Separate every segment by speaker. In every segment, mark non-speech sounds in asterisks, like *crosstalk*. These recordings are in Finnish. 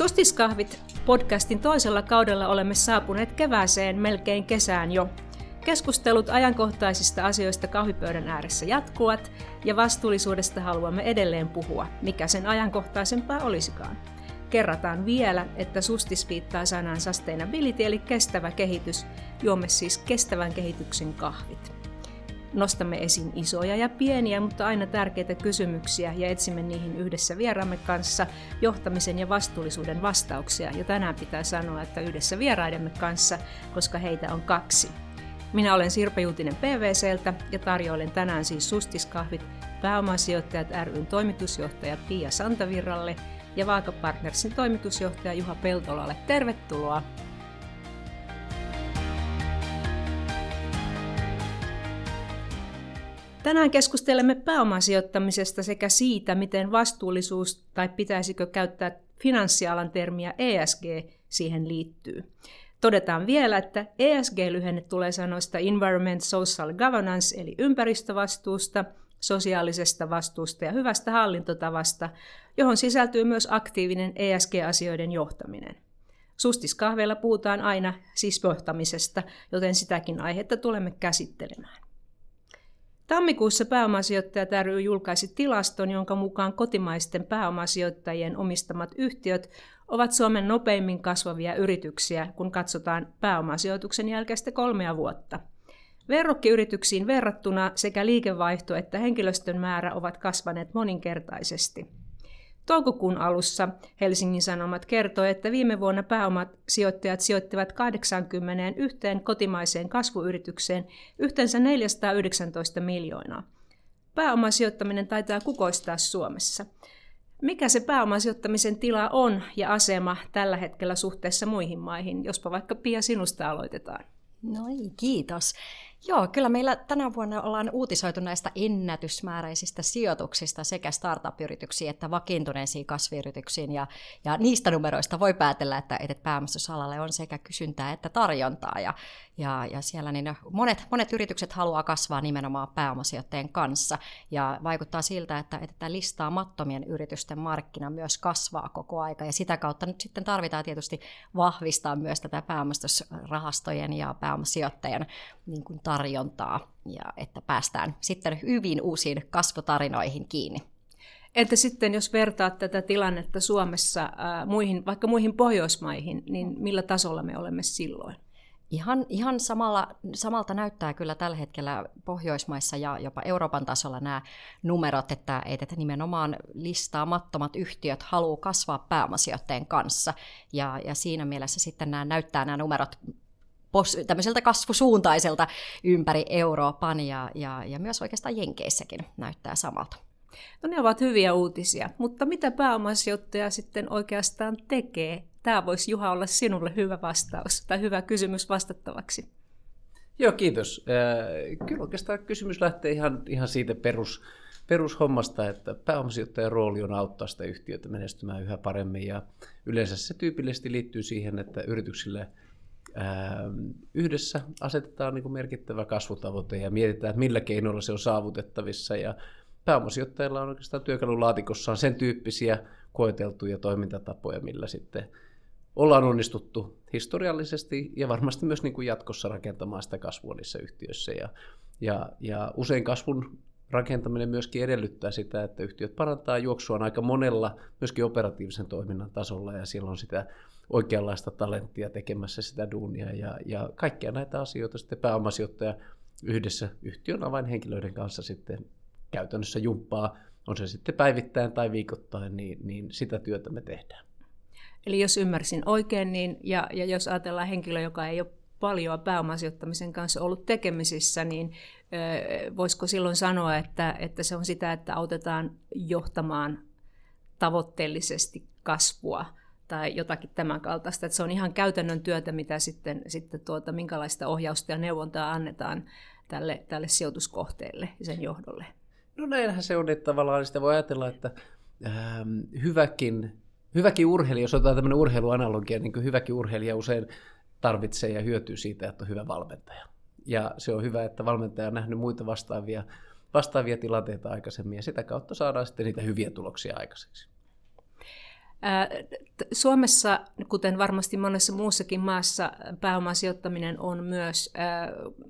Speaker 1: Sustiskahvit podcastin toisella kaudella olemme saapuneet kevääseen, melkein kesään jo. Keskustelut ajankohtaisista asioista kahvipöydän ääressä jatkuvat ja vastuullisuudesta haluamme edelleen puhua, mikä sen ajankohtaisempaa olisikaan. Kerrataan vielä, että sustis viittaa sanaan sustainability eli kestävä kehitys. Juomme siis kestävän kehityksen kahvit. Nostamme esiin isoja ja pieniä, mutta aina tärkeitä kysymyksiä ja etsimme niihin yhdessä vieraamme kanssa johtamisen ja vastuullisuuden vastauksia. Ja tänään pitää sanoa, että yhdessä vieraidemme kanssa, koska heitä on kaksi. Minä olen Sirpa Juutinen PVCltä ja tarjoilen tänään siis Sustiskahvit pääomasijoittajat ryn toimitusjohtaja Pia Santavirralle ja Vaaka-Partnersin toimitusjohtaja Juha Peltolalle. Tervetuloa! Tänään keskustelemme pääomasijoittamisesta sekä siitä, miten vastuullisuus tai pitäisikö käyttää finanssialan termiä ESG siihen liittyy. Todetaan vielä, että ESG-lyhenne tulee sanoista Environment Social Governance eli ympäristövastuusta, sosiaalisesta vastuusta ja hyvästä hallintotavasta, johon sisältyy myös aktiivinen ESG-asioiden johtaminen. Sustiskahveilla puhutaan aina siis johtamisesta, joten sitäkin aihetta tulemme käsittelemään. Tammikuussa pääomasijoittajat ry julkaisi tilaston, jonka mukaan kotimaisten pääomasijoittajien omistamat yhtiöt ovat Suomen nopeimmin kasvavia yrityksiä, kun katsotaan pääomasijoituksen jälkeistä kolmea vuotta. Verrokkiyrityksiin verrattuna sekä liikevaihto että henkilöstön määrä ovat kasvaneet moninkertaisesti. Toukokuun alussa Helsingin Sanomat kertoi, että viime vuonna pääomat sijoittajat sijoittivat 81 kotimaiseen kasvuyritykseen yhteensä 419 miljoonaa. Pääomasijoittaminen taitaa kukoistaa Suomessa. Mikä se pääomasijoittamisen tila on ja asema tällä hetkellä suhteessa muihin maihin? Jospa vaikka Pia sinusta aloitetaan.
Speaker 2: No kiitos. Joo, kyllä meillä tänä vuonna ollaan uutisoitu näistä ennätysmääräisistä sijoituksista sekä startup-yrityksiin että vakiintuneisiin kasviyrityksiin. Ja, ja niistä numeroista voi päätellä, että, että pääomastusalalle on sekä kysyntää että tarjontaa. Ja, ja, ja siellä niin monet, monet yritykset haluaa kasvaa nimenomaan pääomasijoittajien kanssa. Ja vaikuttaa siltä, että, että listaamattomien yritysten markkina myös kasvaa koko aika. Ja sitä kautta nyt sitten tarvitaan tietysti vahvistaa myös tätä pääomastusrahastojen ja pääomasijoittajien niin kuin tarjontaa, ja että päästään sitten hyvin uusiin kasvutarinoihin kiinni.
Speaker 1: Entä sitten, jos vertaat tätä tilannetta Suomessa muihin, vaikka muihin Pohjoismaihin, niin millä tasolla me olemme silloin?
Speaker 2: Ihan, ihan samalla, samalta näyttää kyllä tällä hetkellä Pohjoismaissa ja jopa Euroopan tasolla nämä numerot, että, että nimenomaan listaamattomat yhtiöt haluaa kasvaa pääomasijoitteen kanssa. Ja, ja siinä mielessä sitten nämä näyttää nämä numerot pos, tämmöiseltä kasvusuuntaiselta ympäri Euroopan ja, ja, ja myös oikeastaan Jenkeissäkin näyttää samalta.
Speaker 1: No ne ovat hyviä uutisia, mutta mitä pääomasijoittaja sitten oikeastaan tekee? Tämä voisi Juha olla sinulle hyvä vastaus tai hyvä kysymys vastattavaksi.
Speaker 3: Joo, kiitos. Kyllä oikeastaan kysymys lähtee ihan, ihan siitä perus, perushommasta, että pääomasijoittajan rooli on auttaa sitä yhtiötä menestymään yhä paremmin ja yleensä se tyypillisesti liittyy siihen, että yrityksille – yhdessä asetetaan niin kuin merkittävä kasvutavoite ja mietitään, että millä keinoilla se on saavutettavissa. Ja pääomasijoittajilla on oikeastaan työkalulaatikossaan sen tyyppisiä koeteltuja toimintatapoja, millä sitten ollaan onnistuttu historiallisesti ja varmasti myös niin kuin jatkossa rakentamaan sitä kasvua niissä yhtiöissä. Ja, ja, ja usein kasvun rakentaminen myöskin edellyttää sitä, että yhtiöt parantaa juoksuaan aika monella myöskin operatiivisen toiminnan tasolla ja silloin sitä oikeanlaista talenttia tekemässä sitä duunia ja, ja kaikkia näitä asioita sitten pääomasijoittaja yhdessä yhtiön avainhenkilöiden kanssa sitten käytännössä jumppaa, on se sitten päivittäin tai viikoittain, niin, niin sitä työtä me tehdään.
Speaker 1: Eli jos ymmärsin oikein, niin, ja, ja jos ajatellaan henkilö, joka ei ole paljon pääomasijoittamisen kanssa ollut tekemisissä, niin voisiko silloin sanoa, että, että se on sitä, että autetaan johtamaan tavoitteellisesti kasvua tai jotakin tämän kaltaista. Että se on ihan käytännön työtä, mitä sitten, sitten tuota, minkälaista ohjausta ja neuvontaa annetaan tälle, tälle sijoituskohteelle ja sen johdolle.
Speaker 3: No näinhän se on, että tavallaan sitä voi ajatella, että ähm, hyväkin, hyväkin urheilija, jos otetaan tämmöinen urheiluanalogia, niin kuin hyväkin urheilija usein tarvitsee ja hyötyy siitä, että on hyvä valmentaja. Ja se on hyvä, että valmentaja on nähnyt muita vastaavia, vastaavia tilanteita aikaisemmin ja sitä kautta saadaan sitten niitä hyviä tuloksia aikaiseksi.
Speaker 1: Suomessa, kuten varmasti monessa muussakin maassa, pääomasijoittaminen on myös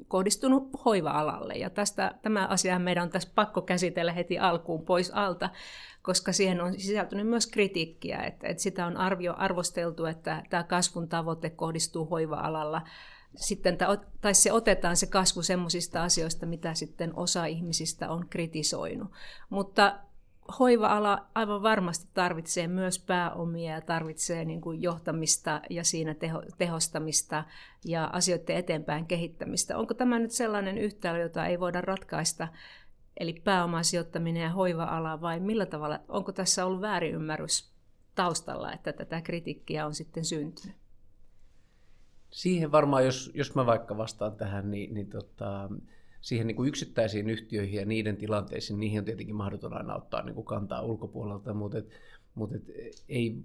Speaker 1: kohdistunut hoiva-alalle. Ja tästä, tämä asia meidän on tässä pakko käsitellä heti alkuun pois alta, koska siihen on sisältynyt myös kritiikkiä, että, että sitä on arvio, arvosteltu, että tämä kasvun tavoite kohdistuu hoiva-alalla sitten, tai se otetaan se kasvu semmoisista asioista, mitä sitten osa ihmisistä on kritisoinut. Mutta hoiva-ala aivan varmasti tarvitsee myös pääomia ja tarvitsee niin kuin johtamista ja siinä teho, tehostamista ja asioiden eteenpäin kehittämistä. Onko tämä nyt sellainen yhtälö, jota ei voida ratkaista, eli pääomasijoittaminen ja hoiva-ala, vai millä tavalla, onko tässä ollut väärinymmärrys taustalla, että tätä kritiikkiä on sitten syntynyt?
Speaker 3: Siihen varmaan, jos, jos mä vaikka vastaan tähän, niin, niin tota, siihen niin kuin yksittäisiin yhtiöihin ja niiden tilanteisiin, niihin on tietenkin mahdoton aina ottaa niin kuin kantaa ulkopuolelta, mutta, et, mutta et, ei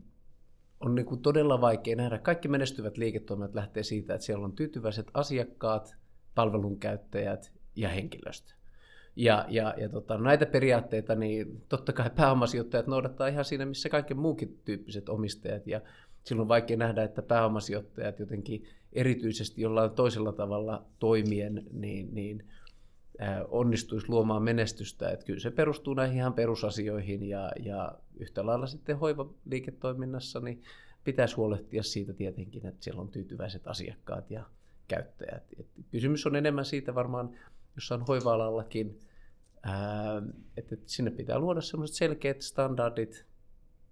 Speaker 3: on niin kuin todella vaikea nähdä. Kaikki menestyvät liiketoimintat lähtee siitä, että siellä on tyytyväiset asiakkaat, palvelunkäyttäjät ja henkilöstö. Ja, ja, ja tota, näitä periaatteita, niin totta kai pääomasijoittajat noudattaa ihan siinä, missä kaikki muukin tyyppiset omistajat. Ja silloin on vaikea nähdä, että pääomasijoittajat jotenkin erityisesti jollain toisella tavalla toimien, niin, niin onnistuisi luomaan menestystä. Että kyllä se perustuu näihin ihan perusasioihin ja, ja yhtä lailla sitten hoivaliiketoiminnassa niin pitäisi huolehtia siitä tietenkin, että siellä on tyytyväiset asiakkaat ja käyttäjät. Et kysymys on enemmän siitä varmaan jossain hoiva-alallakin, että sinne pitää luoda sellaiset selkeät standardit,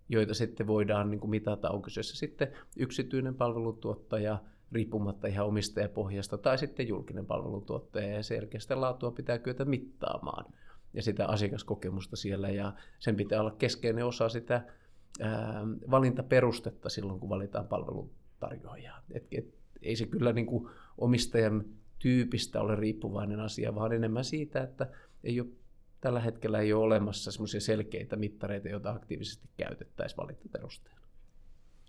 Speaker 3: joita sitten voidaan niin kuin mitata. On kyseessä sitten yksityinen palveluntuottaja, riippumatta ihan omistajapohjasta, tai sitten julkinen palveluntuottaja, ja selkeästä laatua pitää kyetä mittaamaan ja sitä asiakaskokemusta siellä, ja sen pitää olla keskeinen osa sitä ää, valintaperustetta silloin, kun valitaan palveluntarjoajaa. Et, et, ei se kyllä niin kuin omistajan tyypistä ole riippuvainen asia, vaan enemmän siitä, että ei ole tällä hetkellä ei ole olemassa selkeitä mittareita, joita aktiivisesti käytettäisiin valintaperusteella.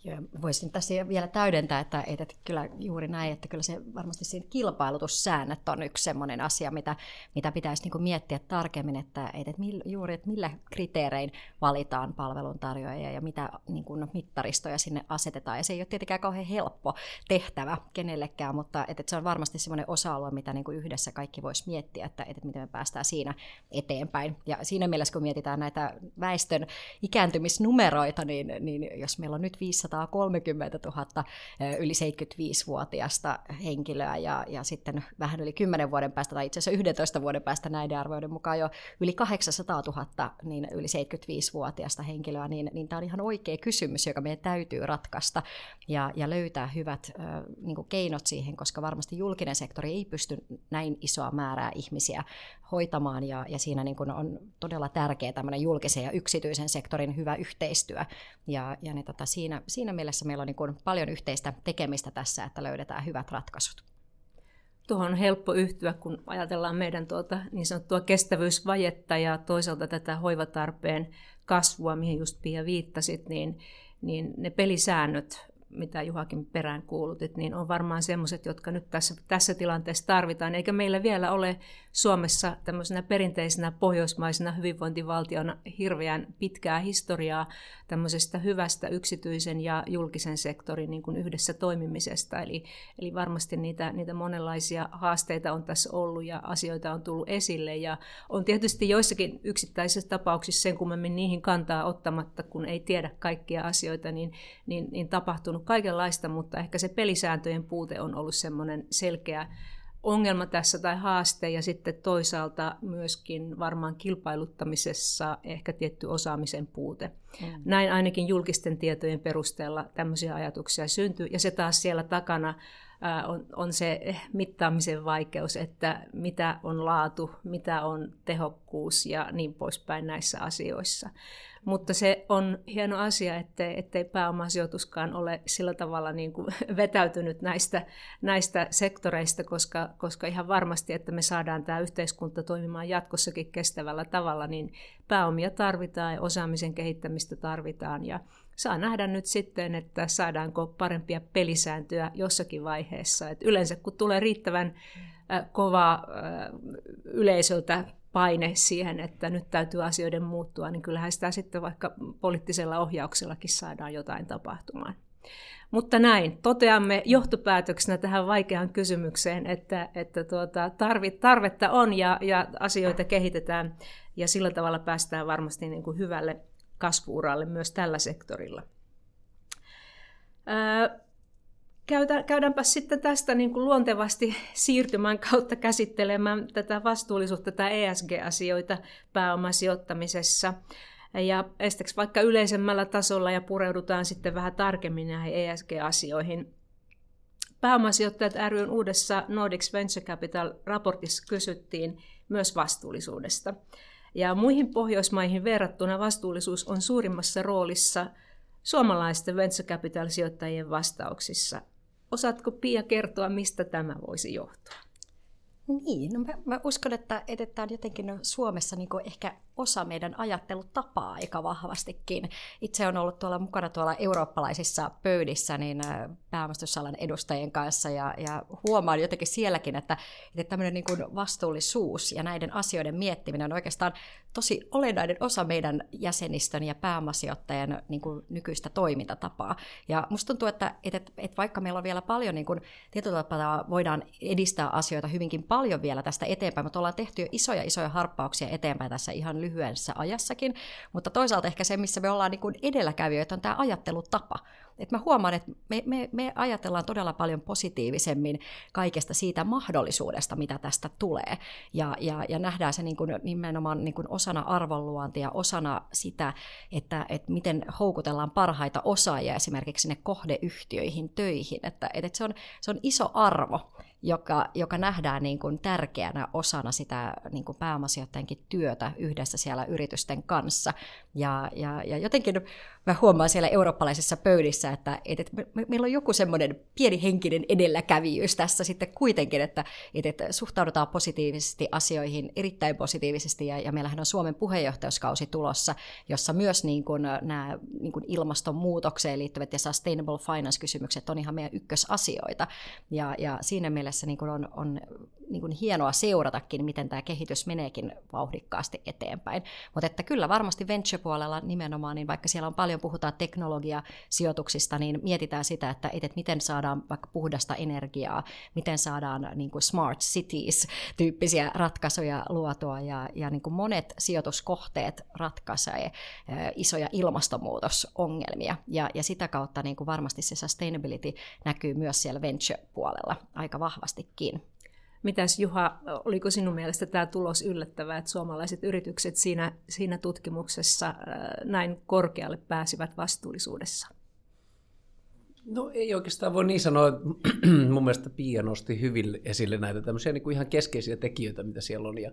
Speaker 2: Ja voisin tässä vielä täydentää, että, että kyllä juuri näin, että kyllä se varmasti siinä kilpailutussäännöt on yksi sellainen asia, mitä, mitä pitäisi niin miettiä tarkemmin, että, että millä, juuri että millä kriteerein valitaan palveluntarjoajia ja mitä niin kuin mittaristoja sinne asetetaan. Ja se ei ole tietenkään kauhean helppo tehtävä kenellekään, mutta että se on varmasti sellainen osa-alue, mitä niin kuin yhdessä kaikki voisi miettiä, että, että miten me päästään siinä eteenpäin. Ja siinä mielessä, kun mietitään näitä väestön ikääntymisnumeroita, niin, niin jos meillä on nyt 500 230 000 yli 75-vuotiaista henkilöä ja, ja sitten vähän yli 10 vuoden päästä tai itse asiassa 11 vuoden päästä näiden arvioiden mukaan jo yli 800 000 niin yli 75-vuotiaista henkilöä, niin, niin tämä on ihan oikea kysymys, joka meidän täytyy ratkaista ja, ja löytää hyvät äh, niin keinot siihen, koska varmasti julkinen sektori ei pysty näin isoa määrää ihmisiä hoitamaan ja, ja siinä niin kuin on todella tärkeä tämmöinen julkisen ja yksityisen sektorin hyvä yhteistyö ja, ja ne, tota, siinä, siinä mielessä meillä on niin paljon yhteistä tekemistä tässä, että löydetään hyvät ratkaisut.
Speaker 1: Tuohon on helppo yhtyä, kun ajatellaan meidän tuota niin sanottua kestävyysvajetta ja toisaalta tätä hoivatarpeen kasvua, mihin just Pia viittasit, niin, niin ne pelisäännöt mitä Juhakin perään kuulutit, niin on varmaan semmoiset, jotka nyt tässä, tässä tilanteessa tarvitaan. Eikä meillä vielä ole Suomessa tämmöisenä perinteisenä pohjoismaisena hyvinvointivaltiona hirveän pitkää historiaa tämmöisestä hyvästä yksityisen ja julkisen sektorin niin kuin yhdessä toimimisesta. Eli, eli varmasti niitä, niitä monenlaisia haasteita on tässä ollut ja asioita on tullut esille. Ja on tietysti joissakin yksittäisissä tapauksissa sen kummemmin niihin kantaa ottamatta, kun ei tiedä kaikkia asioita, niin, niin, niin tapahtunut kaikenlaista, mutta ehkä se pelisääntöjen puute on ollut semmoinen selkeä ongelma tässä tai haaste ja sitten toisaalta myöskin varmaan kilpailuttamisessa ehkä tietty osaamisen puute. Mm. Näin ainakin julkisten tietojen perusteella tämmöisiä ajatuksia syntyy ja se taas siellä takana on, on se mittaamisen vaikeus, että mitä on laatu, mitä on tehokkuus ja niin poispäin näissä asioissa. Mutta se on hieno asia, ettei, ettei pääomasijoituskaan ole sillä tavalla niin kuin *laughs* vetäytynyt näistä, näistä sektoreista, koska, koska ihan varmasti, että me saadaan tämä yhteiskunta toimimaan jatkossakin kestävällä tavalla, niin pääomia tarvitaan ja osaamisen kehittämistä tarvitaan. Ja saa nähdä nyt sitten, että saadaanko parempia pelisääntöjä jossakin vaiheessa. Et yleensä kun tulee riittävän kovaa yleisöltä paine siihen, että nyt täytyy asioiden muuttua, niin kyllähän sitä sitten vaikka poliittisella ohjauksellakin saadaan jotain tapahtumaan. Mutta näin, toteamme johtopäätöksenä tähän vaikeaan kysymykseen, että, että tuota, tarvetta on ja, ja asioita kehitetään ja sillä tavalla päästään varmasti niin kuin hyvälle kasvuuralle myös tällä sektorilla. Ää, käydäänpä sitten tästä niin kuin luontevasti siirtymän kautta käsittelemään tätä vastuullisuutta tai ESG-asioita pääomasijoittamisessa. Ja esteksi vaikka yleisemmällä tasolla ja pureudutaan sitten vähän tarkemmin näihin ESG-asioihin. Pääomasijoittajat ryn uudessa Nordics Venture Capital-raportissa kysyttiin myös vastuullisuudesta. Ja muihin Pohjoismaihin verrattuna vastuullisuus on suurimmassa roolissa suomalaisten venture capital-sijoittajien vastauksissa. Osaatko Pia kertoa, mistä tämä voisi johtua?
Speaker 2: Niin, no mä, mä uskon, että, että tämä on jotenkin Suomessa niin ehkä osa meidän ajattelutapaa aika vahvastikin. Itse on ollut tuolla mukana tuolla eurooppalaisissa pöydissä niin pääomistusalan edustajien kanssa ja, ja huomaan jotenkin sielläkin, että, että tämmöinen niin kuin vastuullisuus ja näiden asioiden miettiminen on oikeastaan tosi olennainen osa meidän jäsenistön ja pääomasijoittajien niin kuin nykyistä toimintatapaa. Ja musta tuntuu, että, että, että vaikka meillä on vielä paljon niin kuin, voidaan edistää asioita hyvinkin paljon vielä tästä eteenpäin, mutta ollaan tehty jo isoja isoja harppauksia eteenpäin tässä ihan lyhyessä ajassakin, mutta toisaalta ehkä se, missä me ollaan niin kuin edelläkävijöitä, on tämä ajattelutapa. Et mä huomaan, että me, me, me ajatellaan todella paljon positiivisemmin kaikesta siitä mahdollisuudesta, mitä tästä tulee. Ja, ja, ja nähdään se niin kuin nimenomaan niin kuin osana arvonluontia, osana sitä, että, että miten houkutellaan parhaita osaajia esimerkiksi sinne kohdeyhtiöihin töihin. Että, että se, on, se on iso arvo joka, joka nähdään niin kuin tärkeänä osana sitä niin kuin pääomasijoittajankin työtä yhdessä siellä yritysten kanssa. Ja, ja, ja jotenkin mä huomaan siellä eurooppalaisissa pöydissä, että, että me, me, meillä on joku semmoinen pieni henkinen edelläkävijyys tässä sitten kuitenkin, että, että suhtaudutaan positiivisesti asioihin erittäin positiivisesti, ja, ja meillähän on Suomen puheenjohtajuuskausi tulossa, jossa myös niin kuin nämä niin kuin ilmastonmuutokseen liittyvät ja sustainable finance-kysymykset on ihan meidän ykkösasioita, ja, ja siinä mielessä niin kuin on, on niin kuin hienoa seuratakin, miten tämä kehitys meneekin vauhdikkaasti eteenpäin. Mutta että kyllä varmasti venture-puolella nimenomaan, niin vaikka siellä on paljon puhutaan teknologiasijoituksista, niin mietitään sitä, että, että miten saadaan vaikka puhdasta energiaa, miten saadaan niin kuin smart cities-tyyppisiä ratkaisuja luotua, ja, ja niin kuin monet sijoituskohteet ratkaisee isoja ilmastonmuutosongelmia, ja, ja sitä kautta niin kuin varmasti se sustainability näkyy myös siellä venture-puolella aika vahvastikin.
Speaker 1: Mitäs Juha, oliko sinun mielestä tämä tulos yllättävää, että suomalaiset yritykset siinä, siinä tutkimuksessa äh, näin korkealle pääsivät vastuullisuudessa?
Speaker 3: No ei oikeastaan voi niin sanoa, että *clears throat* mun mielestä Pia nosti hyvin esille näitä tämmöisiä niin kuin ihan keskeisiä tekijöitä, mitä siellä on. Ja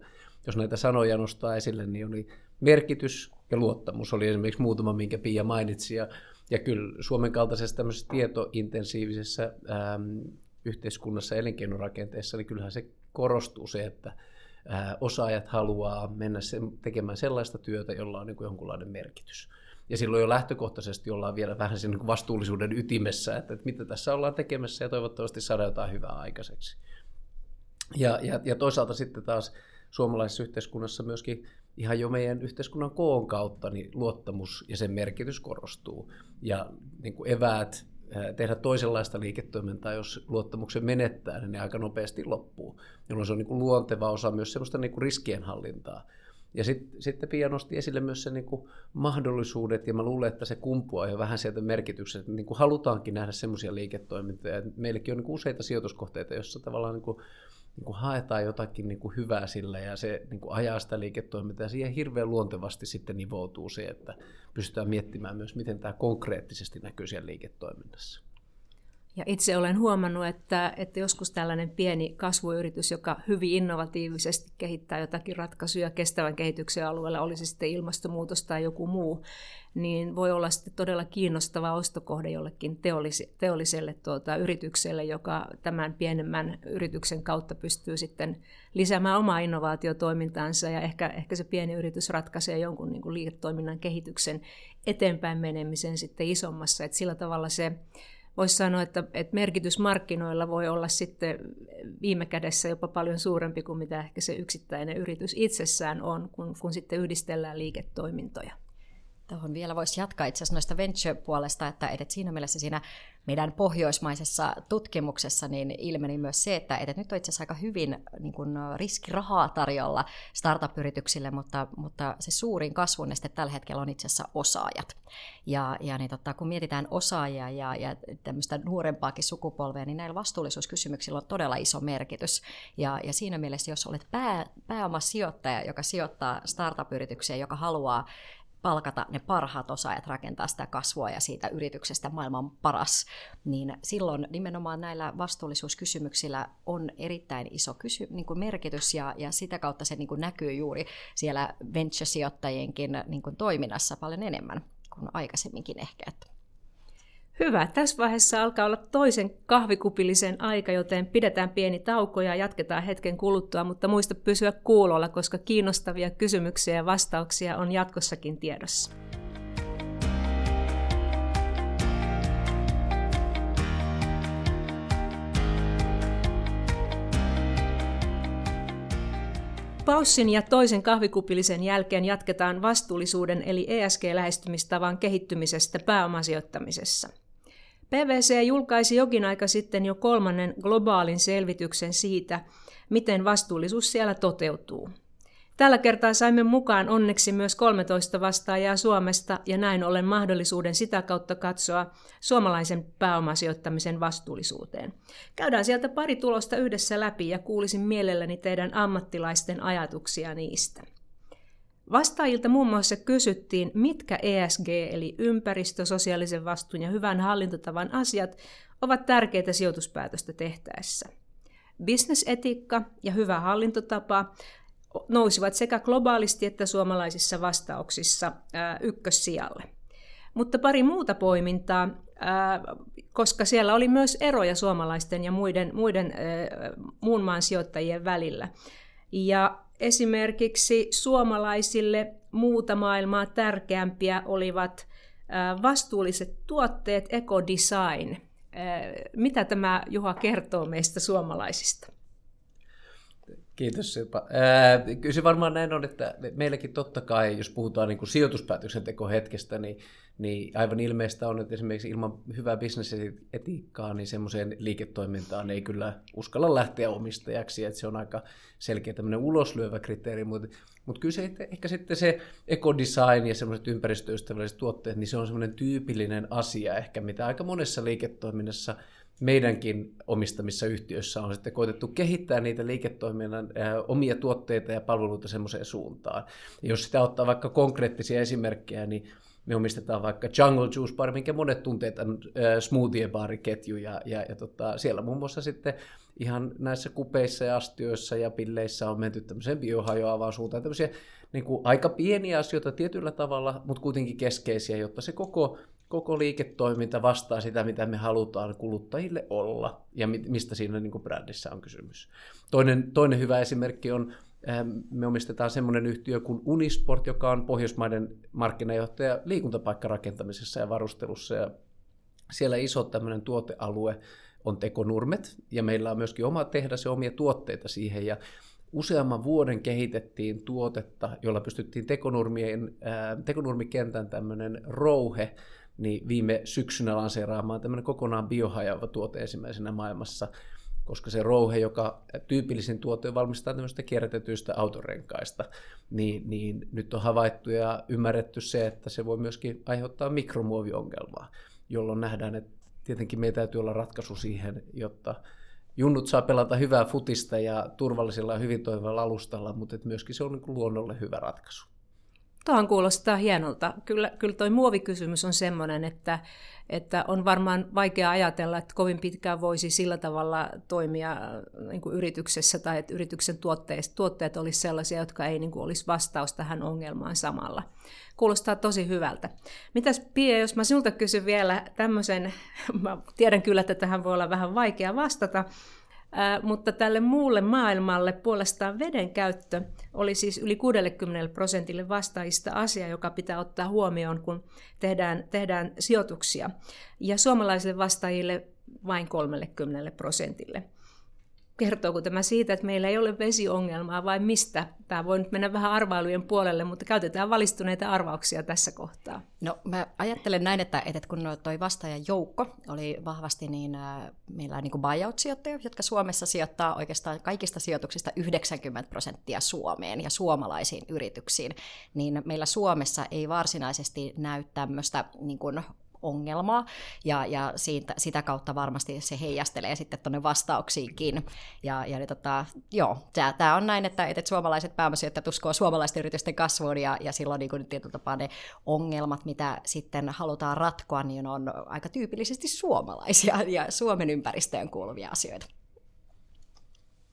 Speaker 3: jos näitä sanoja nostaa esille, niin oli merkitys ja luottamus oli esimerkiksi muutama, minkä Pia mainitsi. Ja, ja kyllä Suomen kaltaisessa tämmöisessä tietointensiivisessä ähm, yhteiskunnassa, elinkeinorakenteessa, niin kyllähän se korostuu se, että osaajat haluaa mennä tekemään sellaista työtä, jolla on niin kuin jonkunlainen merkitys. Ja silloin jo lähtökohtaisesti ollaan vielä vähän sen niin vastuullisuuden ytimessä, että, että mitä tässä ollaan tekemässä ja toivottavasti saadaan jotain hyvää aikaiseksi. Ja, ja, ja toisaalta sitten taas suomalaisessa yhteiskunnassa myöskin ihan jo meidän yhteiskunnan koon kautta niin luottamus ja sen merkitys korostuu. Ja niin kuin eväät tehdä toisenlaista liiketoimintaa, jos luottamuksen menettää, niin ne aika nopeasti loppuu, jolloin se on niin kuin luonteva osa myös sellaista niin kuin riskienhallintaa. Ja sitten sit Pia nosti esille myös se niin kuin mahdollisuudet, ja mä luulen, että se kumpuaa jo vähän sieltä merkityksestä, että niin kuin halutaankin nähdä semmoisia liiketoimintoja. Meilläkin on niin kuin useita sijoituskohteita, joissa tavallaan niin kuin niin kuin haetaan jotakin niin kuin hyvää sillä ja se niin kuin ajaa sitä liiketoimintaa ja siihen hirveän luontevasti sitten nivoutuu se, että pystytään miettimään myös, miten tämä konkreettisesti näkyy siellä liiketoiminnassa.
Speaker 1: Ja itse olen huomannut, että, että joskus tällainen pieni kasvuyritys, joka hyvin innovatiivisesti kehittää jotakin ratkaisuja kestävän kehityksen alueella, olisi sitten ilmastonmuutos tai joku muu, niin voi olla sitten todella kiinnostava ostokohde jollekin teollis- teolliselle tuota, yritykselle, joka tämän pienemmän yrityksen kautta pystyy sitten lisäämään omaa innovaatiotoimintaansa ja ehkä, ehkä se pieni yritys ratkaisee jonkun niin kuin liiketoiminnan kehityksen eteenpäin menemisen sitten isommassa. Et sillä tavalla se voisi sanoa, että, että merkitys markkinoilla voi olla sitten viime kädessä jopa paljon suurempi kuin mitä ehkä se yksittäinen yritys itsessään on, kun, kun sitten yhdistellään liiketoimintoja.
Speaker 2: Tuohon vielä voisi jatkaa itse asiassa noista venture-puolesta, että edet siinä mielessä siinä meidän pohjoismaisessa tutkimuksessa niin ilmeni myös se, että edet nyt on itse asiassa aika hyvin niin kuin riskirahaa tarjolla startup-yrityksille, mutta, mutta se suurin kasvun este tällä hetkellä on itse asiassa osaajat. Ja, ja niin totta, kun mietitään osaajia ja, ja tämmöistä nuorempaakin sukupolvea, niin näillä vastuullisuuskysymyksillä on todella iso merkitys. Ja, ja siinä mielessä, jos olet pää, pääomasijoittaja, joka sijoittaa startup-yritykseen, joka haluaa palkata ne parhaat osaajat rakentaa sitä kasvua ja siitä yrityksestä maailman paras, niin silloin nimenomaan näillä vastuullisuuskysymyksillä on erittäin iso kysy- niin kuin merkitys ja, ja sitä kautta se niin kuin näkyy juuri siellä venture-sijoittajienkin niin kuin toiminnassa paljon enemmän kuin aikaisemminkin ehkä. Että
Speaker 1: Hyvä. Tässä vaiheessa alkaa olla toisen kahvikupillisen aika, joten pidetään pieni tauko ja jatketaan hetken kuluttua, mutta muista pysyä kuulolla, koska kiinnostavia kysymyksiä ja vastauksia on jatkossakin tiedossa. Paussin ja toisen kahvikupillisen jälkeen jatketaan vastuullisuuden eli ESG-lähestymistavan kehittymisestä pääomasijoittamisessa. PVC julkaisi jokin aika sitten jo kolmannen globaalin selvityksen siitä, miten vastuullisuus siellä toteutuu. Tällä kertaa saimme mukaan onneksi myös 13 vastaajaa Suomesta ja näin ollen mahdollisuuden sitä kautta katsoa suomalaisen pääomasijoittamisen vastuullisuuteen. Käydään sieltä pari tulosta yhdessä läpi ja kuulisin mielelläni teidän ammattilaisten ajatuksia niistä. Vastaajilta muun muassa kysyttiin, mitkä ESG eli ympäristö, sosiaalisen vastuun ja hyvän hallintotavan asiat ovat tärkeitä sijoituspäätöstä tehtäessä. Bisnesetiikka ja hyvä hallintotapa nousivat sekä globaalisti että suomalaisissa vastauksissa ää, ykkössijalle. Mutta pari muuta poimintaa, ää, koska siellä oli myös eroja suomalaisten ja muiden, muiden ää, muun maan sijoittajien välillä. Ja esimerkiksi suomalaisille muuta maailmaa tärkeämpiä olivat vastuulliset tuotteet, ekodesign. Mitä tämä Juha kertoo meistä suomalaisista?
Speaker 3: Kiitos Sirpa. kyllä se varmaan näin on, että meilläkin totta kai, jos puhutaan niin kuin sijoituspäätöksentekohetkestä, niin niin aivan ilmeistä on, että esimerkiksi ilman hyvää bisnesetiikkaa, niin semmoiseen liiketoimintaan ei kyllä uskalla lähteä omistajaksi, että se on aika selkeä tämmöinen uloslyövä kriteeri, mutta, mutta kyllä se, ehkä sitten se ekodesign ja semmoiset ympäristöystävälliset tuotteet, niin se on semmoinen tyypillinen asia ehkä, mitä aika monessa liiketoiminnassa meidänkin omistamissa yhtiöissä on sitten koitettu kehittää niitä liiketoiminnan omia tuotteita ja palveluita semmoiseen suuntaan. Ja jos sitä ottaa vaikka konkreettisia esimerkkejä, niin me omistetaan vaikka Jungle Juice Bar, minkä monet tunteet on äh, smoothie bariketju ja, ja, ja tota, siellä muun muassa sitten ihan näissä kupeissa ja astioissa ja pilleissä on menty tämmöiseen biohajoavaan suuntaan, tämmöisiä niin kuin aika pieniä asioita tietyllä tavalla, mutta kuitenkin keskeisiä, jotta se koko, koko liiketoiminta vastaa sitä, mitä me halutaan kuluttajille olla ja mistä siinä niin kuin brändissä on kysymys. Toinen, toinen hyvä esimerkki on me omistetaan semmoinen yhtiö kuin Unisport, joka on Pohjoismaiden markkinajohtaja liikuntapaikkarakentamisessa ja varustelussa. Ja siellä iso tämmöinen tuotealue on tekonurmet, ja meillä on myöskin oma tehdas ja omia tuotteita siihen. Ja useamman vuoden kehitettiin tuotetta, jolla pystyttiin tekonurmien, tekonurmikentän tämmöinen rouhe, niin viime syksynä lanseeraamaan tämmöinen kokonaan biohajava tuote ensimmäisenä maailmassa – koska se rouhe, joka tyypillisin tuote valmistaa tämmöistä kierrätetyistä autorenkaista, niin, niin nyt on havaittu ja ymmärretty se, että se voi myöskin aiheuttaa mikromuoviongelmaa, jolloin nähdään, että tietenkin meidän täytyy olla ratkaisu siihen, jotta junnut saa pelata hyvää futista ja turvallisella ja hyvin toimivalla alustalla, mutta myöskin se on niin luonnolle hyvä ratkaisu.
Speaker 1: Tuohon kuulostaa hienolta. Kyllä, kyllä tuo muovikysymys on sellainen, että, että on varmaan vaikea ajatella, että kovin pitkään voisi sillä tavalla toimia niin kuin yrityksessä tai että yrityksen tuotteet, tuotteet olisi sellaisia, jotka ei niin kuin olisi vastaus tähän ongelmaan samalla. Kuulostaa tosi hyvältä. Mitäs Pia, jos mä sinulta kysyn vielä tämmöisen, *laughs* mä tiedän kyllä, että tähän voi olla vähän vaikea vastata, mutta tälle muulle maailmalle puolestaan veden käyttö oli siis yli 60 prosentille vastaajista asia, joka pitää ottaa huomioon, kun tehdään, tehdään sijoituksia. Ja suomalaisille vastaajille vain 30 prosentille kertooko tämä siitä, että meillä ei ole vesiongelmaa vai mistä? Tämä voi nyt mennä vähän arvailujen puolelle, mutta käytetään valistuneita arvauksia tässä kohtaa.
Speaker 2: No mä ajattelen näin, että, että kun toi vastaajan joukko oli vahvasti niin, äh, meillä niin kuin buyout-sijoittajia, jotka Suomessa sijoittaa oikeastaan kaikista sijoituksista 90 prosenttia Suomeen ja suomalaisiin yrityksiin, niin meillä Suomessa ei varsinaisesti näy tämmöistä niin kuin ongelmaa, ja, ja siitä, sitä kautta varmasti se heijastelee sitten tuonne vastauksiinkin. Ja, ja niin tota, joo, tämä on näin, että, että suomalaiset pääomasijoittajat uskoo suomalaisten yritysten kasvuun, ja, ja silloin niin kuin tietyllä tapaa ne ongelmat, mitä sitten halutaan ratkoa, niin on aika tyypillisesti suomalaisia ja Suomen ympäristöön kuuluvia asioita.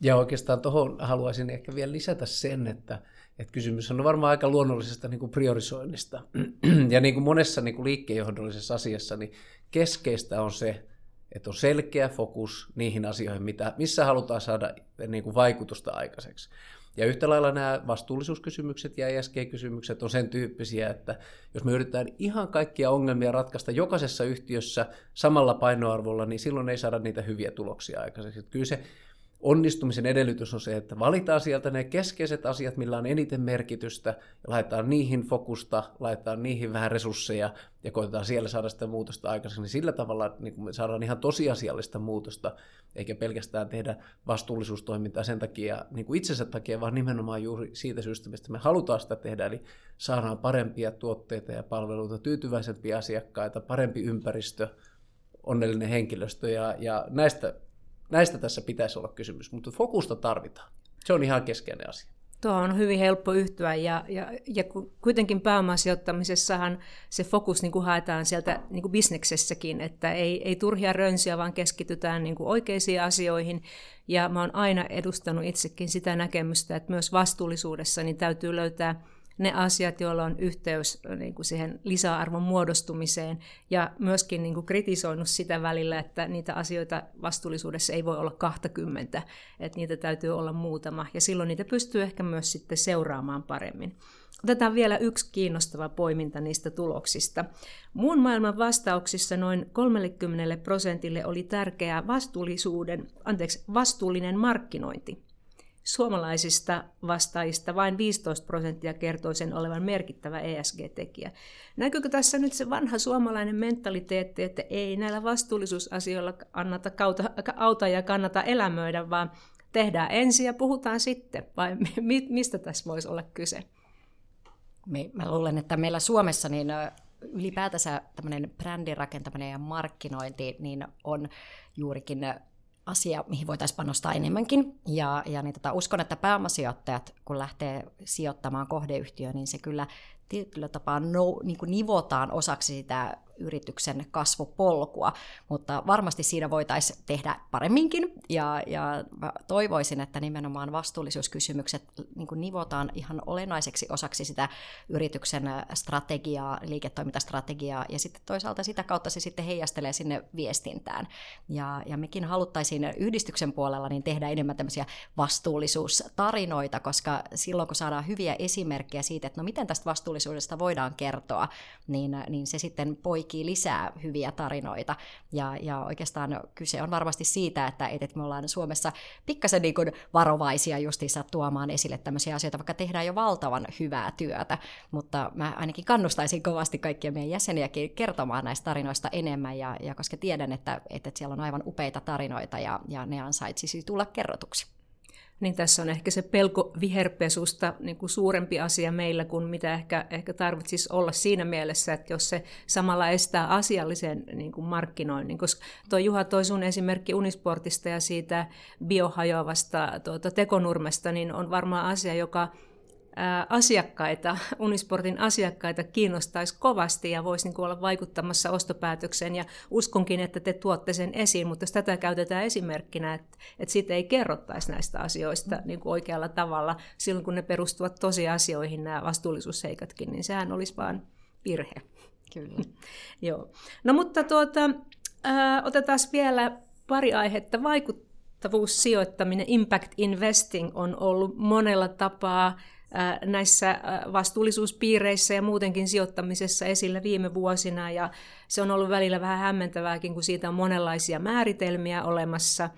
Speaker 3: Ja oikeastaan tuohon haluaisin ehkä vielä lisätä sen, että, että kysymys on varmaan aika luonnollisesta niin kuin priorisoinnista. *clears throat* ja niin kuin monessa niin kuin liikkeenjohdollisessa asiassa, niin keskeistä on se, että on selkeä fokus niihin asioihin, mitä, missä halutaan saada niin kuin vaikutusta aikaiseksi. Ja yhtä lailla nämä vastuullisuuskysymykset ja ESG-kysymykset on sen tyyppisiä, että jos me yritetään ihan kaikkia ongelmia ratkaista jokaisessa yhtiössä samalla painoarvolla, niin silloin ei saada niitä hyviä tuloksia aikaiseksi. Että kyllä se onnistumisen edellytys on se, että valitaan sieltä ne keskeiset asiat, millä on eniten merkitystä, ja laitetaan niihin fokusta, laitetaan niihin vähän resursseja, ja koitetaan siellä saada sitä muutosta aikaisemmin. Niin sillä tavalla niin me saadaan ihan tosiasiallista muutosta, eikä pelkästään tehdä vastuullisuustoimintaa sen takia, niin kuin itsensä takia, vaan nimenomaan juuri siitä syystä, mistä me halutaan sitä tehdä, eli saadaan parempia tuotteita ja palveluita, tyytyväisempiä asiakkaita, parempi ympäristö, onnellinen henkilöstö, ja, ja näistä Näistä tässä pitäisi olla kysymys, mutta fokusta tarvitaan. Se on ihan keskeinen asia.
Speaker 1: Tuo on hyvin helppo yhtyä ja, ja, ja kuitenkin pääomasijoittamisessahan se fokus niin kuin haetaan sieltä niin kuin bisneksessäkin, että ei, ei turhia rönsiä, vaan keskitytään niin kuin oikeisiin asioihin. Ja mä oon aina edustanut itsekin sitä näkemystä, että myös vastuullisuudessa niin täytyy löytää ne asiat, joilla on yhteys niin kuin siihen lisäarvon muodostumiseen ja myöskin niin kuin kritisoinut sitä välillä, että niitä asioita vastuullisuudessa ei voi olla 20, että niitä täytyy olla muutama ja silloin niitä pystyy ehkä myös sitten seuraamaan paremmin. Otetaan vielä yksi kiinnostava poiminta niistä tuloksista. Muun maailman vastauksissa noin 30 prosentille oli tärkeää vastuullisuuden, anteeksi, vastuullinen markkinointi. Suomalaisista vastaajista vain 15 prosenttia kertoi sen olevan merkittävä ESG-tekijä. Näkyykö tässä nyt se vanha suomalainen mentaliteetti, että ei näillä vastuullisuusasioilla kannata auta ja kannata elämöidä, vaan tehdään ensin ja puhutaan sitten, vai mistä tässä voisi olla kyse?
Speaker 2: Mä luulen, että meillä Suomessa niin ylipäätänsä tämmöinen brändin rakentaminen ja markkinointi niin on juurikin asia, mihin voitaisiin panostaa enemmänkin. Ja, ja niin tota, uskon, että pääomasijoittajat, kun lähtee sijoittamaan kohdeyhtiöön, niin se kyllä tietyllä tapaa no, niin kuin nivotaan osaksi sitä yrityksen kasvupolkua, mutta varmasti siinä voitaisiin tehdä paremminkin, ja, ja toivoisin, että nimenomaan vastuullisuuskysymykset niin nivotaan ihan olennaiseksi osaksi sitä yrityksen strategiaa, liiketoimintastrategiaa, ja sitten toisaalta sitä kautta se sitten heijastelee sinne viestintään. Ja, ja mekin haluttaisiin yhdistyksen puolella niin tehdä enemmän tämmöisiä vastuullisuustarinoita, koska silloin kun saadaan hyviä esimerkkejä siitä, että no miten tästä vastuullisuudesta voidaan kertoa, niin, niin se sitten poikii lisää hyviä tarinoita. Ja, ja oikeastaan kyse on varmasti siitä, että, että me ollaan Suomessa pikkasen niin kuin varovaisia justiinsa tuomaan esille tämmöisiä asioita, vaikka tehdään jo valtavan hyvää työtä. Mutta mä ainakin kannustaisin kovasti kaikkia meidän jäseniäkin kertomaan näistä tarinoista enemmän, ja, ja koska tiedän, että, että siellä on aivan upeita tarinoita, ja, ja ne ansaitsisi tulla kerrotuksi
Speaker 1: niin tässä on ehkä se pelko viherpesusta niin kuin suurempi asia meillä kuin mitä ehkä, ehkä tarvitsisi olla siinä mielessä, että jos se samalla estää asiallisen niin kuin markkinoinnin, koska tuo Juha toi sun esimerkki Unisportista ja siitä biohajoavasta tuota, tekonurmesta, niin on varmaan asia, joka asiakkaita, Unisportin asiakkaita kiinnostaisi kovasti ja voisi niin olla vaikuttamassa ostopäätökseen. Ja uskonkin, että te tuotte sen esiin, mutta jos tätä käytetään esimerkkinä, että, että siitä ei kerrottaisi näistä asioista mm. niin kuin oikealla tavalla silloin, kun ne perustuvat tosiasioihin, nämä vastuullisuusseikatkin, niin sehän olisi vain virhe.
Speaker 2: Kyllä. *laughs*
Speaker 1: Joo. No mutta tuota, äh, otetaan vielä pari aihetta vaikuttaa vaikuttavuussijoittaminen, impact investing on ollut monella tapaa näissä vastuullisuuspiireissä ja muutenkin sijoittamisessa esillä viime vuosina. Ja se on ollut välillä vähän hämmentävääkin, kun siitä on monenlaisia määritelmiä olemassa.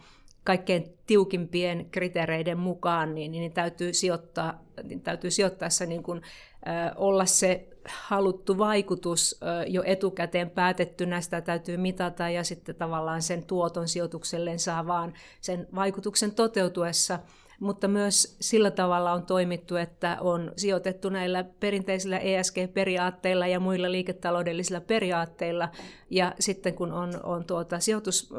Speaker 1: Kaikkein tiukimpien kriteereiden mukaan, niin, niin täytyy, sijoittaa, niin täytyy sijoittaessa niin kuin, äh, olla se haluttu vaikutus äh, jo etukäteen päätettynä, sitä täytyy mitata ja sitten tavallaan sen tuoton sijoitukselleen saa vaan sen vaikutuksen toteutuessa – mutta myös sillä tavalla on toimittu, että on sijoitettu näillä perinteisillä ESG-periaatteilla ja muilla liiketaloudellisilla periaatteilla, ja sitten kun on, on tuota sijoitus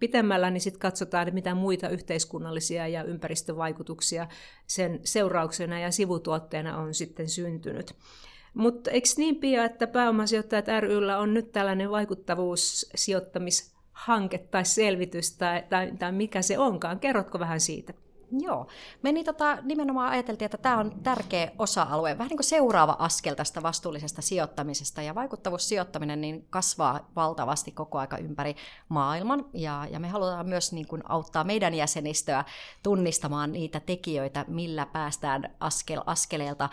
Speaker 1: pitemmällä, niin sitten katsotaan, että mitä muita yhteiskunnallisia ja ympäristövaikutuksia sen seurauksena ja sivutuotteena on sitten syntynyt. Mutta eikö niin pian, että pääomasijoittajat ryllä on nyt tällainen vaikuttavuussijoittamishanke tai selvitys tai, tai, tai mikä se onkaan? Kerrotko vähän siitä?
Speaker 2: Joo. Me niin tota, nimenomaan ajateltiin, että tämä on tärkeä osa-alue, vähän niin kuin seuraava askel tästä vastuullisesta sijoittamisesta. Ja vaikuttavuussijoittaminen niin kasvaa valtavasti koko aika ympäri maailman. Ja, ja me halutaan myös niin kuin auttaa meidän jäsenistöä tunnistamaan niitä tekijöitä, millä päästään askel askeleelta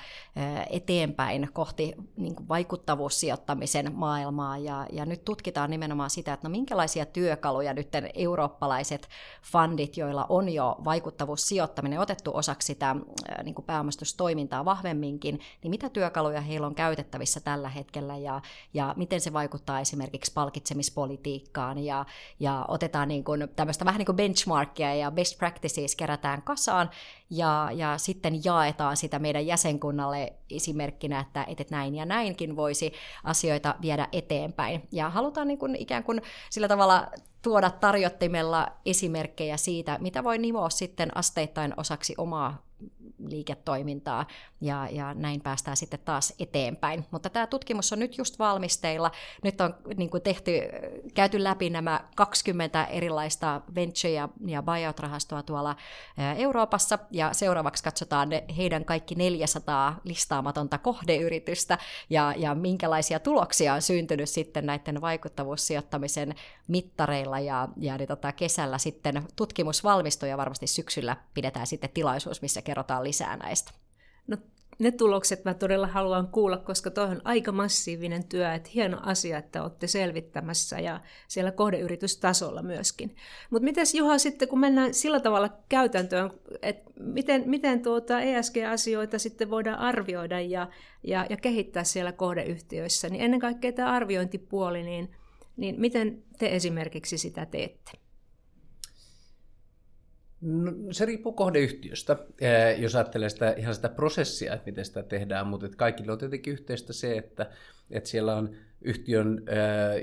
Speaker 2: eteenpäin kohti niin kuin vaikuttavuussijoittamisen maailmaa. Ja, ja nyt tutkitaan nimenomaan sitä, että no minkälaisia työkaluja nyt eurooppalaiset fundit, joilla on jo vaikuttavuus sijoittaminen otettu osaksi sitä niin kuin pääomistustoimintaa vahvemminkin, niin mitä työkaluja heillä on käytettävissä tällä hetkellä ja, ja miten se vaikuttaa esimerkiksi palkitsemispolitiikkaan ja, ja otetaan niin kuin tämmöistä vähän niin kuin benchmarkia ja best practices kerätään kasaan ja, ja sitten jaetaan sitä meidän jäsenkunnalle esimerkkinä, että, että näin ja näinkin voisi asioita viedä eteenpäin. Ja halutaan niin kuin ikään kuin sillä tavalla tuoda tarjottimella esimerkkejä siitä, mitä voi nimoa sitten asteittain osaksi omaa liiketoimintaa ja, ja näin päästään sitten taas eteenpäin. Mutta tämä tutkimus on nyt just valmisteilla. Nyt on niin kuin tehty, käyty läpi nämä 20 erilaista venture- ja, ja buyout-rahastoa tuolla Euroopassa ja seuraavaksi katsotaan ne, heidän kaikki 400 listaamatonta kohdeyritystä ja, ja minkälaisia tuloksia on syntynyt sitten näiden vaikuttavuussijoittamisen mittareilla ja, ja niin tota, kesällä sitten tutkimus valmistuu ja varmasti syksyllä pidetään sitten tilaisuus, missä kerrotaan lisää näistä.
Speaker 1: No, ne tulokset mä todella haluan kuulla, koska tuo on aika massiivinen työ, että hieno asia, että olette selvittämässä ja siellä kohdeyritystasolla myöskin. Mutta miten Juha sitten, kun mennään sillä tavalla käytäntöön, että miten, miten tuota ESG-asioita sitten voidaan arvioida ja, ja, ja kehittää siellä kohdeyhtiöissä, niin ennen kaikkea tämä arviointipuoli, niin, niin miten te esimerkiksi sitä teette?
Speaker 3: No, se riippuu kohdeyhtiöstä, jos ajattelee sitä, ihan sitä prosessia, että miten sitä tehdään, mutta että kaikille on tietenkin yhteistä se, että, että siellä on yhtiön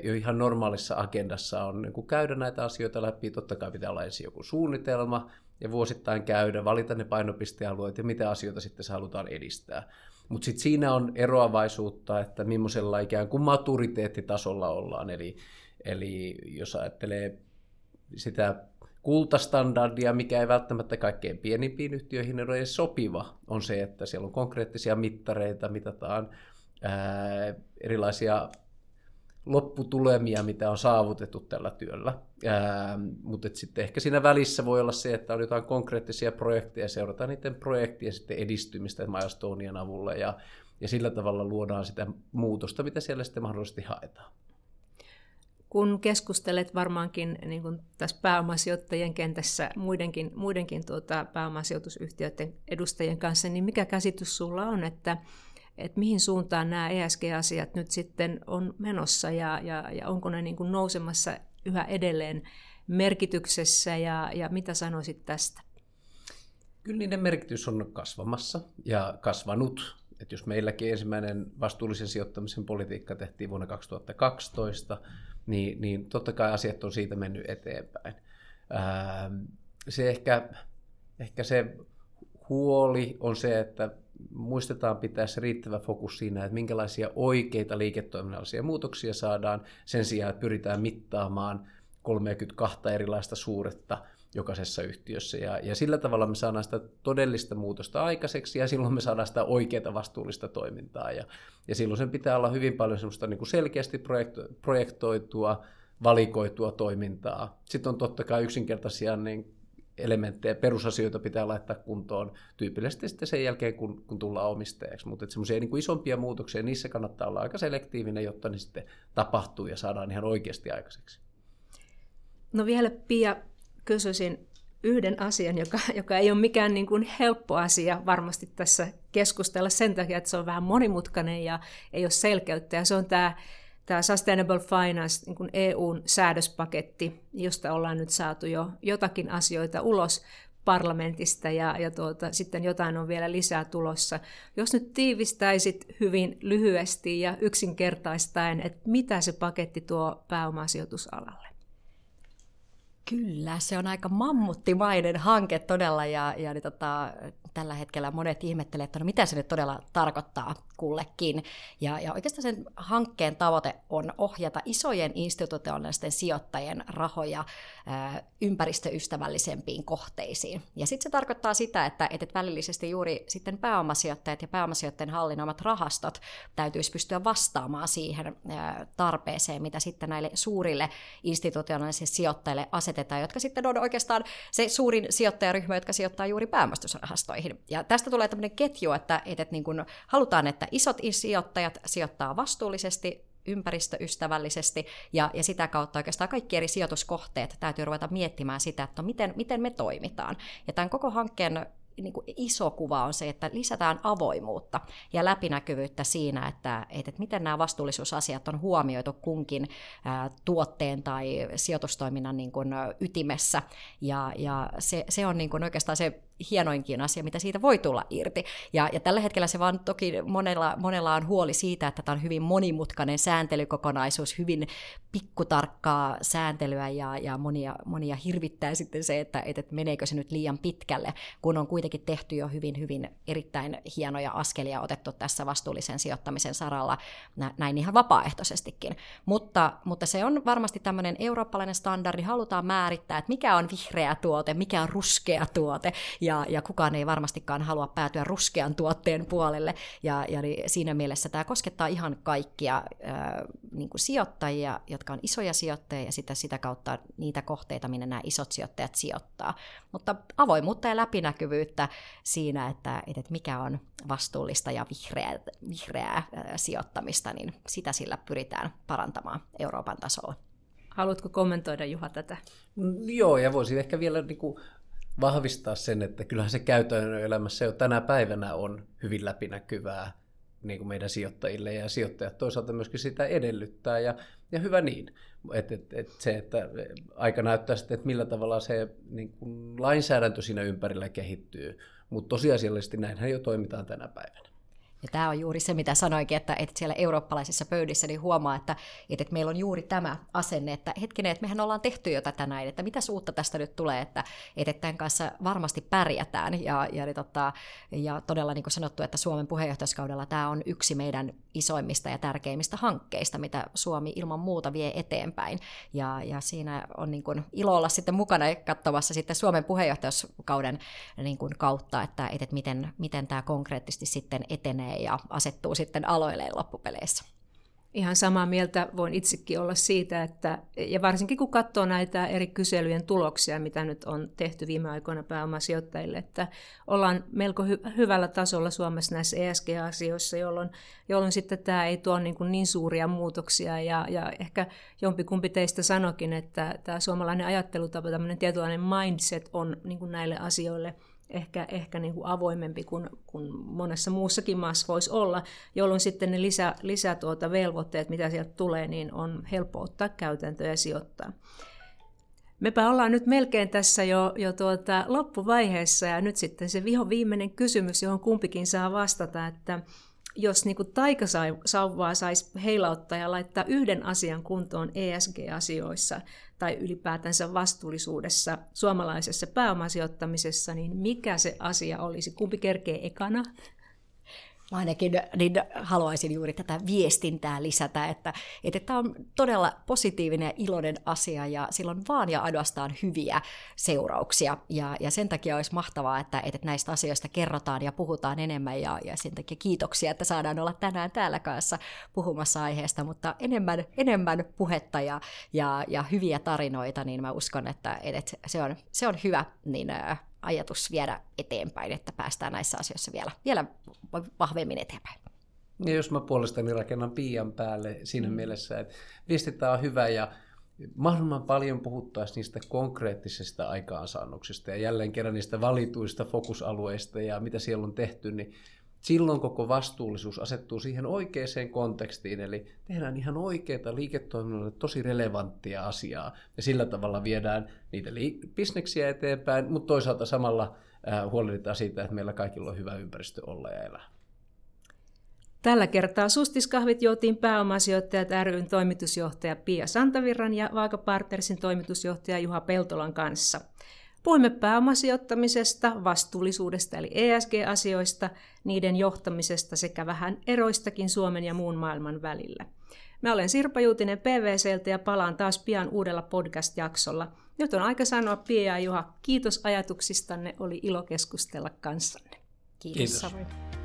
Speaker 3: jo ihan normaalissa agendassa on niin käydä näitä asioita läpi. Totta kai pitää olla ensin joku suunnitelma ja vuosittain käydä, valita ne painopistealueet ja mitä asioita sitten se halutaan edistää. Mutta sitten siinä on eroavaisuutta, että millaisella ikään kuin maturiteettitasolla ollaan. Eli, eli jos ajattelee sitä kultastandardia, mikä ei välttämättä kaikkein pienimpiin yhtiöihin ole edes sopiva, on se, että siellä on konkreettisia mittareita, mitataan ää, erilaisia lopputulemia, mitä on saavutettu tällä työllä. Ää, mutta sitten ehkä siinä välissä voi olla se, että on jotain konkreettisia projekteja, seurataan niiden projektien sitten edistymistä Milestonien avulla ja, ja sillä tavalla luodaan sitä muutosta, mitä siellä sitten mahdollisesti haetaan
Speaker 1: kun keskustelet varmaankin niin kuin tässä pääomasijoittajien kentässä muidenkin, muidenkin tuota, pääomasijoitusyhtiöiden edustajien kanssa, niin mikä käsitys sulla on, että, että mihin suuntaan nämä ESG-asiat nyt sitten on menossa ja, ja, ja onko ne niin kuin nousemassa yhä edelleen merkityksessä ja, ja mitä sanoisit tästä?
Speaker 3: Kyllä niiden merkitys on kasvamassa ja kasvanut. Että jos meilläkin ensimmäinen vastuullisen sijoittamisen politiikka tehtiin vuonna 2012, niin, niin totta kai asiat on siitä mennyt eteenpäin. Ää, ähm, se ehkä, ehkä se huoli on se, että muistetaan pitää se riittävä fokus siinä, että minkälaisia oikeita liiketoiminnallisia muutoksia saadaan sen sijaan, että pyritään mittaamaan 32 erilaista suuretta jokaisessa yhtiössä. Ja, ja sillä tavalla me saadaan sitä todellista muutosta aikaiseksi ja silloin me saadaan sitä oikeaa vastuullista toimintaa. Ja, ja silloin sen pitää olla hyvin paljon semmoista niin kuin selkeästi projekto, projektoitua, valikoitua toimintaa. Sitten on totta kai yksinkertaisia niin elementtejä, perusasioita pitää laittaa kuntoon tyypillisesti sitten sen jälkeen, kun, kun tullaan omistajaksi. Mutta semmoisia niin isompia muutoksia, niissä kannattaa olla aika selektiivinen, jotta ne sitten tapahtuu ja saadaan ihan oikeasti aikaiseksi.
Speaker 1: No vielä Pia kysyisin yhden asian, joka, joka ei ole mikään niin kuin helppo asia varmasti tässä keskustella sen takia, että se on vähän monimutkainen ja ei ole selkeyttä. Ja se on tämä, tämä Sustainable Finance, niin kuin EUn säädöspaketti, josta ollaan nyt saatu jo jotakin asioita ulos parlamentista ja, ja tuota, sitten jotain on vielä lisää tulossa. Jos nyt tiivistäisit hyvin lyhyesti ja yksinkertaistaen, että mitä se paketti tuo pääomasijoitusalalle?
Speaker 2: Kyllä, se on aika mammuttimainen hanke todella ja, ja niin tota, tällä hetkellä monet ihmettelevät, että no mitä se nyt todella tarkoittaa kullekin. Ja, ja oikeastaan sen hankkeen tavoite on ohjata isojen institutionaalisten sijoittajien rahoja ää, ympäristöystävällisempiin kohteisiin. Ja sitten se tarkoittaa sitä, että, että välillisesti juuri sitten pääomasijoittajat ja pääomasijoittajien hallinnoimat rahastot täytyisi pystyä vastaamaan siihen ää, tarpeeseen, mitä sitten näille suurille institutionaalisille sijoittajille asetetaan, jotka sitten on oikeastaan se suurin sijoittajaryhmä, jotka sijoittaa juuri pääomastusrahastoihin. Ja tästä tulee tämmöinen ketju, että, että niin kun halutaan, että isot sijoittajat sijoittaa vastuullisesti, ympäristöystävällisesti ja, ja sitä kautta oikeastaan kaikki eri sijoituskohteet täytyy ruveta miettimään sitä, että no miten, miten me toimitaan. Ja tämän koko hankkeen niin kuin iso kuva on se, että lisätään avoimuutta ja läpinäkyvyyttä siinä, että, että miten nämä vastuullisuusasiat on huomioitu kunkin ää, tuotteen tai sijoitustoiminnan niin kuin, ytimessä. Ja, ja se, se on niin kuin oikeastaan se hienoinkin asia, mitä siitä voi tulla irti. Ja, ja tällä hetkellä se vaan toki monella, monella on huoli siitä, että tämä on hyvin monimutkainen sääntelykokonaisuus, hyvin pikkutarkkaa sääntelyä ja, ja monia, monia hirvittää sitten se, että, että meneekö se nyt liian pitkälle, kun on kuitenkin tehty jo hyvin, hyvin erittäin hienoja askelia otettu tässä vastuullisen sijoittamisen saralla näin ihan vapaaehtoisestikin. Mutta, mutta se on varmasti tämmöinen eurooppalainen standardi, halutaan määrittää, että mikä on vihreä tuote, mikä on ruskea tuote, ja, ja kukaan ei varmastikaan halua päätyä ruskean tuotteen puolelle, ja, ja niin siinä mielessä tämä koskettaa ihan kaikkia ää, niin kuin sijoittajia, jotka on isoja sijoittajia, ja sitä, sitä kautta niitä kohteita, minne nämä isot sijoittajat sijoittaa. Mutta avoimuutta ja läpinäkyvyyttä siinä, että, että mikä on vastuullista ja vihreää, vihreää sijoittamista, niin sitä sillä pyritään parantamaan Euroopan tasolla.
Speaker 1: Haluatko kommentoida Juha tätä?
Speaker 3: Joo, ja voisin ehkä vielä niin kuin vahvistaa sen, että kyllähän se käytännön elämässä jo tänä päivänä on hyvin läpinäkyvää niin kuin meidän sijoittajille ja sijoittajat toisaalta myöskin sitä edellyttää ja, ja hyvä niin. Et, et, et se, että aika näyttää sitten, että millä tavalla se niin kuin lainsäädäntö siinä ympärillä kehittyy, mutta tosiasiallisesti näinhän jo toimitaan tänä päivänä.
Speaker 2: Ja tämä on juuri se, mitä sanoinkin, että, että siellä eurooppalaisissa pöydissä niin huomaa, että, että meillä on juuri tämä asenne, että hetkinen, että mehän ollaan tehty jo tätä näin, että mitä uutta tästä nyt tulee, että, että tämän kanssa varmasti pärjätään. Ja, ja, niin tota, ja todella niin kuin sanottu, että Suomen puheenjohtajuuskaudella tämä on yksi meidän isoimmista ja tärkeimmistä hankkeista, mitä Suomi ilman muuta vie eteenpäin. Ja, ja siinä on niin kuin ilo olla sitten mukana katsomassa sitten Suomen puheenjohtajuuskauden niin kuin kautta, että, että miten, miten tämä konkreettisesti sitten etenee menee ja asettuu sitten aloilleen loppupeleissä.
Speaker 1: Ihan samaa mieltä voin itsekin olla siitä, että, ja varsinkin kun katsoo näitä eri kyselyjen tuloksia, mitä nyt on tehty viime aikoina pääomasijoittajille, että ollaan melko hy- hyvällä tasolla Suomessa näissä ESG-asioissa, jolloin, jolloin sitten tämä ei tuo niin, kuin niin suuria muutoksia, ja, ja ehkä jompikumpi teistä sanokin, että tämä suomalainen ajattelutapa, tämmöinen tietynlainen mindset on niin kuin näille asioille – ehkä, ehkä niin kuin avoimempi kuin, kuin monessa muussakin maassa voisi olla, jolloin sitten ne lisä, lisä tuota velvoitteet, mitä sieltä tulee, niin on helppo ottaa käytäntöön ja sijoittaa. Mepä ollaan nyt melkein tässä jo, jo tuota loppuvaiheessa ja nyt sitten se viho viimeinen kysymys, johon kumpikin saa vastata, että jos niin kuin taikasauvaa saisi heilauttaa ja laittaa yhden asian kuntoon ESG-asioissa tai ylipäätänsä vastuullisuudessa suomalaisessa pääomasijoittamisessa, niin mikä se asia olisi? Kumpi kerkee ekana?
Speaker 2: Mä ainakin niin haluaisin juuri tätä viestintää lisätä, että, että tämä on todella positiivinen ja iloinen asia ja sillä on vaan ja ainoastaan hyviä seurauksia. Ja, ja sen takia olisi mahtavaa, että, että näistä asioista kerrotaan ja puhutaan enemmän ja, ja sen takia kiitoksia, että saadaan olla tänään täällä kanssa puhumassa aiheesta, mutta enemmän, enemmän puhetta ja, ja, ja hyviä tarinoita, niin mä uskon, että, että se, on, se on hyvä niin, ajatus viedä eteenpäin, että päästään näissä asioissa vielä, vielä vahvemmin eteenpäin.
Speaker 3: Ja jos mä puolestani rakennan piian päälle siinä mm. mielessä, että viestintä on hyvä ja mahdollisimman paljon puhuttaisiin niistä konkreettisista aikaansaannoksista ja jälleen kerran niistä valituista fokusalueista ja mitä siellä on tehty, niin silloin koko vastuullisuus asettuu siihen oikeaan kontekstiin, eli tehdään ihan oikeita liiketoiminnalle tosi relevanttia asiaa, ja sillä tavalla viedään niitä li- bisneksiä eteenpäin, mutta toisaalta samalla äh, huolehditaan siitä, että meillä kaikilla on hyvä ympäristö olla ja elää.
Speaker 1: Tällä kertaa Sustiskahvit joutiin pääomasijoittajat ryn toimitusjohtaja Pia Santavirran ja Vaaka Partnersin toimitusjohtaja Juha Peltolan kanssa – Puhuimme pääomasijoittamisesta, vastuullisuudesta eli ESG-asioista, niiden johtamisesta sekä vähän eroistakin Suomen ja muun maailman välillä. Mä olen Sirpa Juutinen PVCltä ja palaan taas pian uudella podcast-jaksolla. Nyt on aika sanoa Pia ja Juha, kiitos ajatuksistanne, oli ilo keskustella kanssanne.
Speaker 2: Kiitos. kiitos.